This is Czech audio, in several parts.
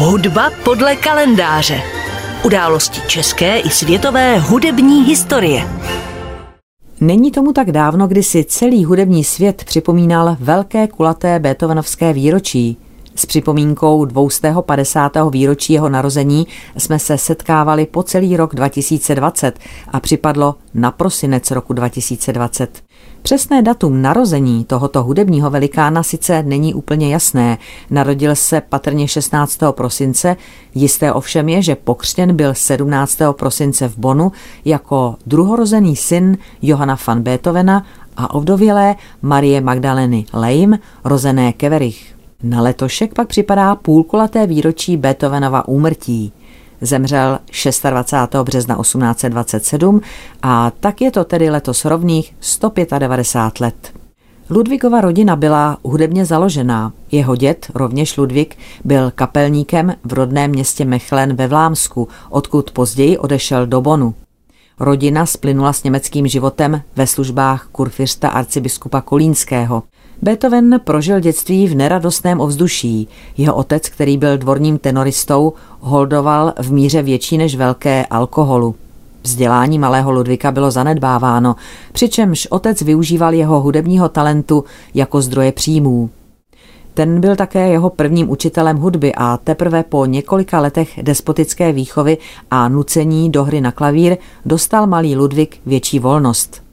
Hudba podle kalendáře. Události české i světové hudební historie. Není tomu tak dávno, kdy si celý hudební svět připomínal velké kulaté Beethovenovské výročí. S připomínkou 250. výročí jeho narození jsme se setkávali po celý rok 2020 a připadlo na prosinec roku 2020. Přesné datum narození tohoto hudebního velikána sice není úplně jasné. Narodil se patrně 16. prosince, jisté ovšem je, že pokřtěn byl 17. prosince v Bonu jako druhorozený syn Johana van Beethovena a ovdovělé Marie Magdaleny Leim, rozené Keverich. Na letošek pak připadá půlkulaté výročí Beethovenova úmrtí. Zemřel 26. března 1827 a tak je to tedy letos rovných 195 let. Ludvíkova rodina byla hudebně založená. Jeho děd, rovněž Ludvík, byl kapelníkem v rodném městě Mechlen ve Vlámsku, odkud později odešel do Bonu. Rodina splynula s německým životem ve službách kurfiřta arcibiskupa Kolínského. Beethoven prožil dětství v neradostném ovzduší. Jeho otec, který byl dvorním tenoristou, holdoval v míře větší než velké alkoholu. Vzdělání malého Ludvika bylo zanedbáváno, přičemž otec využíval jeho hudebního talentu jako zdroje příjmů. Ten byl také jeho prvním učitelem hudby a teprve po několika letech despotické výchovy a nucení do hry na klavír dostal malý Ludvík větší volnost.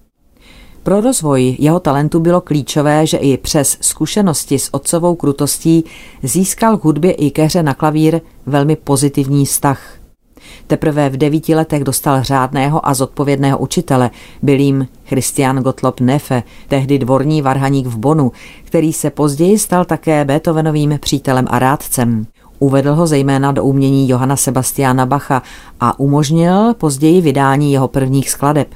Pro rozvoj jeho talentu bylo klíčové, že i přes zkušenosti s otcovou krutostí získal k hudbě i ke hře na klavír velmi pozitivní vztah. Teprve v devíti letech dostal řádného a zodpovědného učitele, byl jim Christian Gottlob Neffe, tehdy dvorní varhaník v Bonu, který se později stal také Beethovenovým přítelem a rádcem. Uvedl ho zejména do umění Johana Sebastiana Bacha a umožnil později vydání jeho prvních skladeb.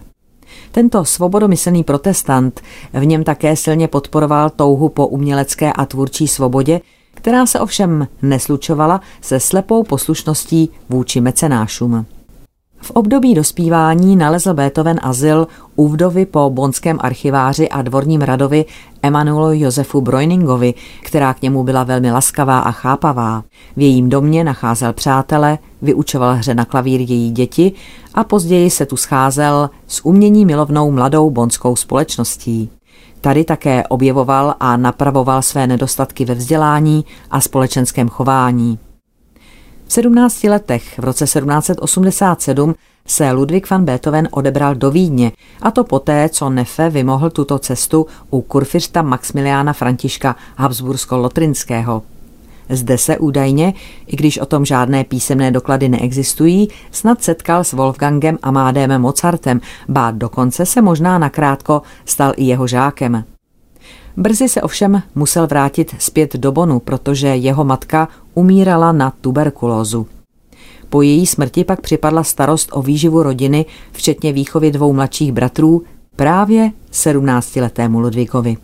Tento svobodomyslný protestant v něm také silně podporoval touhu po umělecké a tvůrčí svobodě, která se ovšem neslučovala se slepou poslušností vůči mecenášům. V období dospívání nalezl Beethoven azyl u vdovy po bonském archiváři a dvorním radovi Emanuelu Josefu Breuningovi, která k němu byla velmi laskavá a chápavá. V jejím domě nacházel přátele, vyučoval hře na klavír její děti a později se tu scházel s umění milovnou mladou bonskou společností. Tady také objevoval a napravoval své nedostatky ve vzdělání a společenském chování. V 17 letech v roce 1787 se Ludwig van Beethoven odebral do Vídně, a to poté, co Nefe vymohl tuto cestu u kurfiřta Maximiliána Františka Habsbursko-Lotrinského. Zde se údajně, i když o tom žádné písemné doklady neexistují, snad setkal s Wolfgangem Amádem Mozartem, ba dokonce se možná nakrátko stal i jeho žákem. Brzy se ovšem musel vrátit zpět do Bonu, protože jeho matka umírala na tuberkulózu. Po její smrti pak připadla starost o výživu rodiny, včetně výchovy dvou mladších bratrů, právě 17-letému Ludvíkovi.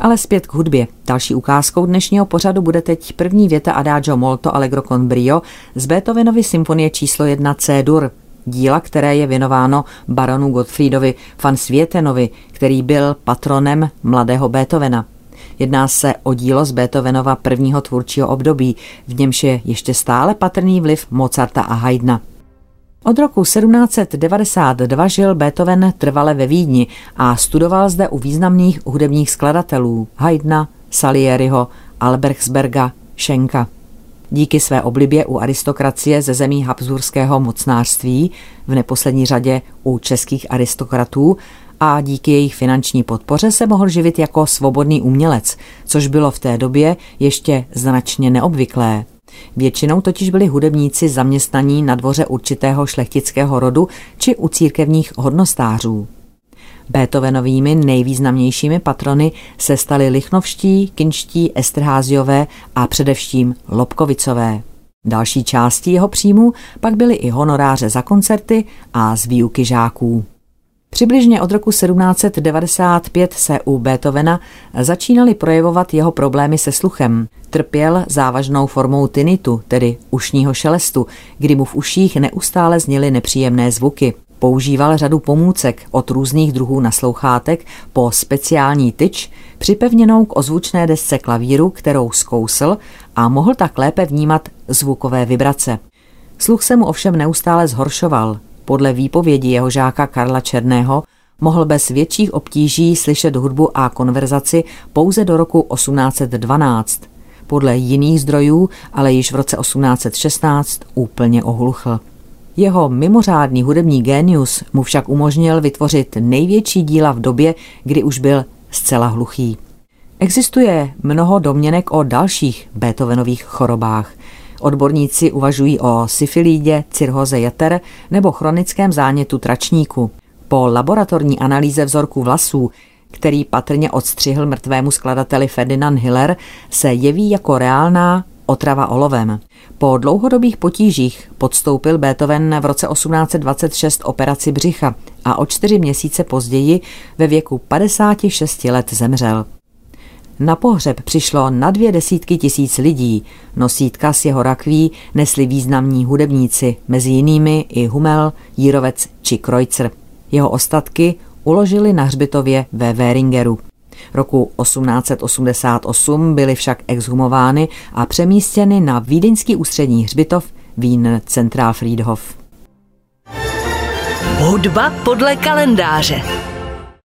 Ale zpět k hudbě. Další ukázkou dnešního pořadu bude teď první věta Adagio molto allegro con brio z Beethovenovy symfonie číslo 1 C-dur, díla, které je věnováno baronu Gottfriedovi van Světenovi, který byl patronem mladého Beethovena. Jedná se o dílo z Beethovenova prvního tvůrčího období, v němž je ještě stále patrný vliv Mozarta a Haydna. Od roku 1792 žil Beethoven trvale ve Vídni a studoval zde u významných hudebních skladatelů Haydna, Salieriho, Albergsberga, Schenka. Díky své oblibě u aristokracie ze zemí Habsburského mocnářství, v neposlední řadě u českých aristokratů, a díky jejich finanční podpoře se mohl živit jako svobodný umělec, což bylo v té době ještě značně neobvyklé. Většinou totiž byli hudebníci zaměstnaní na dvoře určitého šlechtického rodu či u církevních hodnostářů. Beethovenovými nejvýznamnějšími patrony se stali lichnovští, kinští, estrháziové a především lobkovicové. Další částí jeho příjmu pak byly i honoráře za koncerty a z výuky žáků. Přibližně od roku 1795 se u Beethovena začínaly projevovat jeho problémy se sluchem. Trpěl závažnou formou tinitu, tedy ušního šelestu, kdy mu v uších neustále zněly nepříjemné zvuky. Používal řadu pomůcek od různých druhů naslouchátek po speciální tyč, připevněnou k ozvučné desce klavíru, kterou zkousl a mohl tak lépe vnímat zvukové vibrace. Sluch se mu ovšem neustále zhoršoval. Podle výpovědi jeho žáka Karla Černého mohl bez větších obtíží slyšet hudbu a konverzaci pouze do roku 1812. Podle jiných zdrojů, ale již v roce 1816 úplně ohluchl. Jeho mimořádný hudební génius mu však umožnil vytvořit největší díla v době, kdy už byl zcela hluchý. Existuje mnoho domněnek o dalších Beethovenových chorobách. Odborníci uvažují o syfilídě, cirhoze jeter nebo chronickém zánětu tračníku. Po laboratorní analýze vzorku vlasů, který patrně odstřihl mrtvému skladateli Ferdinand Hiller, se jeví jako reálná otrava olovem. Po dlouhodobých potížích podstoupil Beethoven v roce 1826 operaci břicha a o čtyři měsíce později ve věku 56 let zemřel. Na pohřeb přišlo na dvě desítky tisíc lidí. Nosítka z jeho rakví nesli významní hudebníci, mezi jinými i Hummel, Jírovec či Kreutzer. Jeho ostatky uložili na hřbitově ve Weringeru. Roku 1888 byly však exhumovány a přemístěny na vídeňský ústřední hřbitov Wien Zentralfriedhof. Hudba podle kalendáře.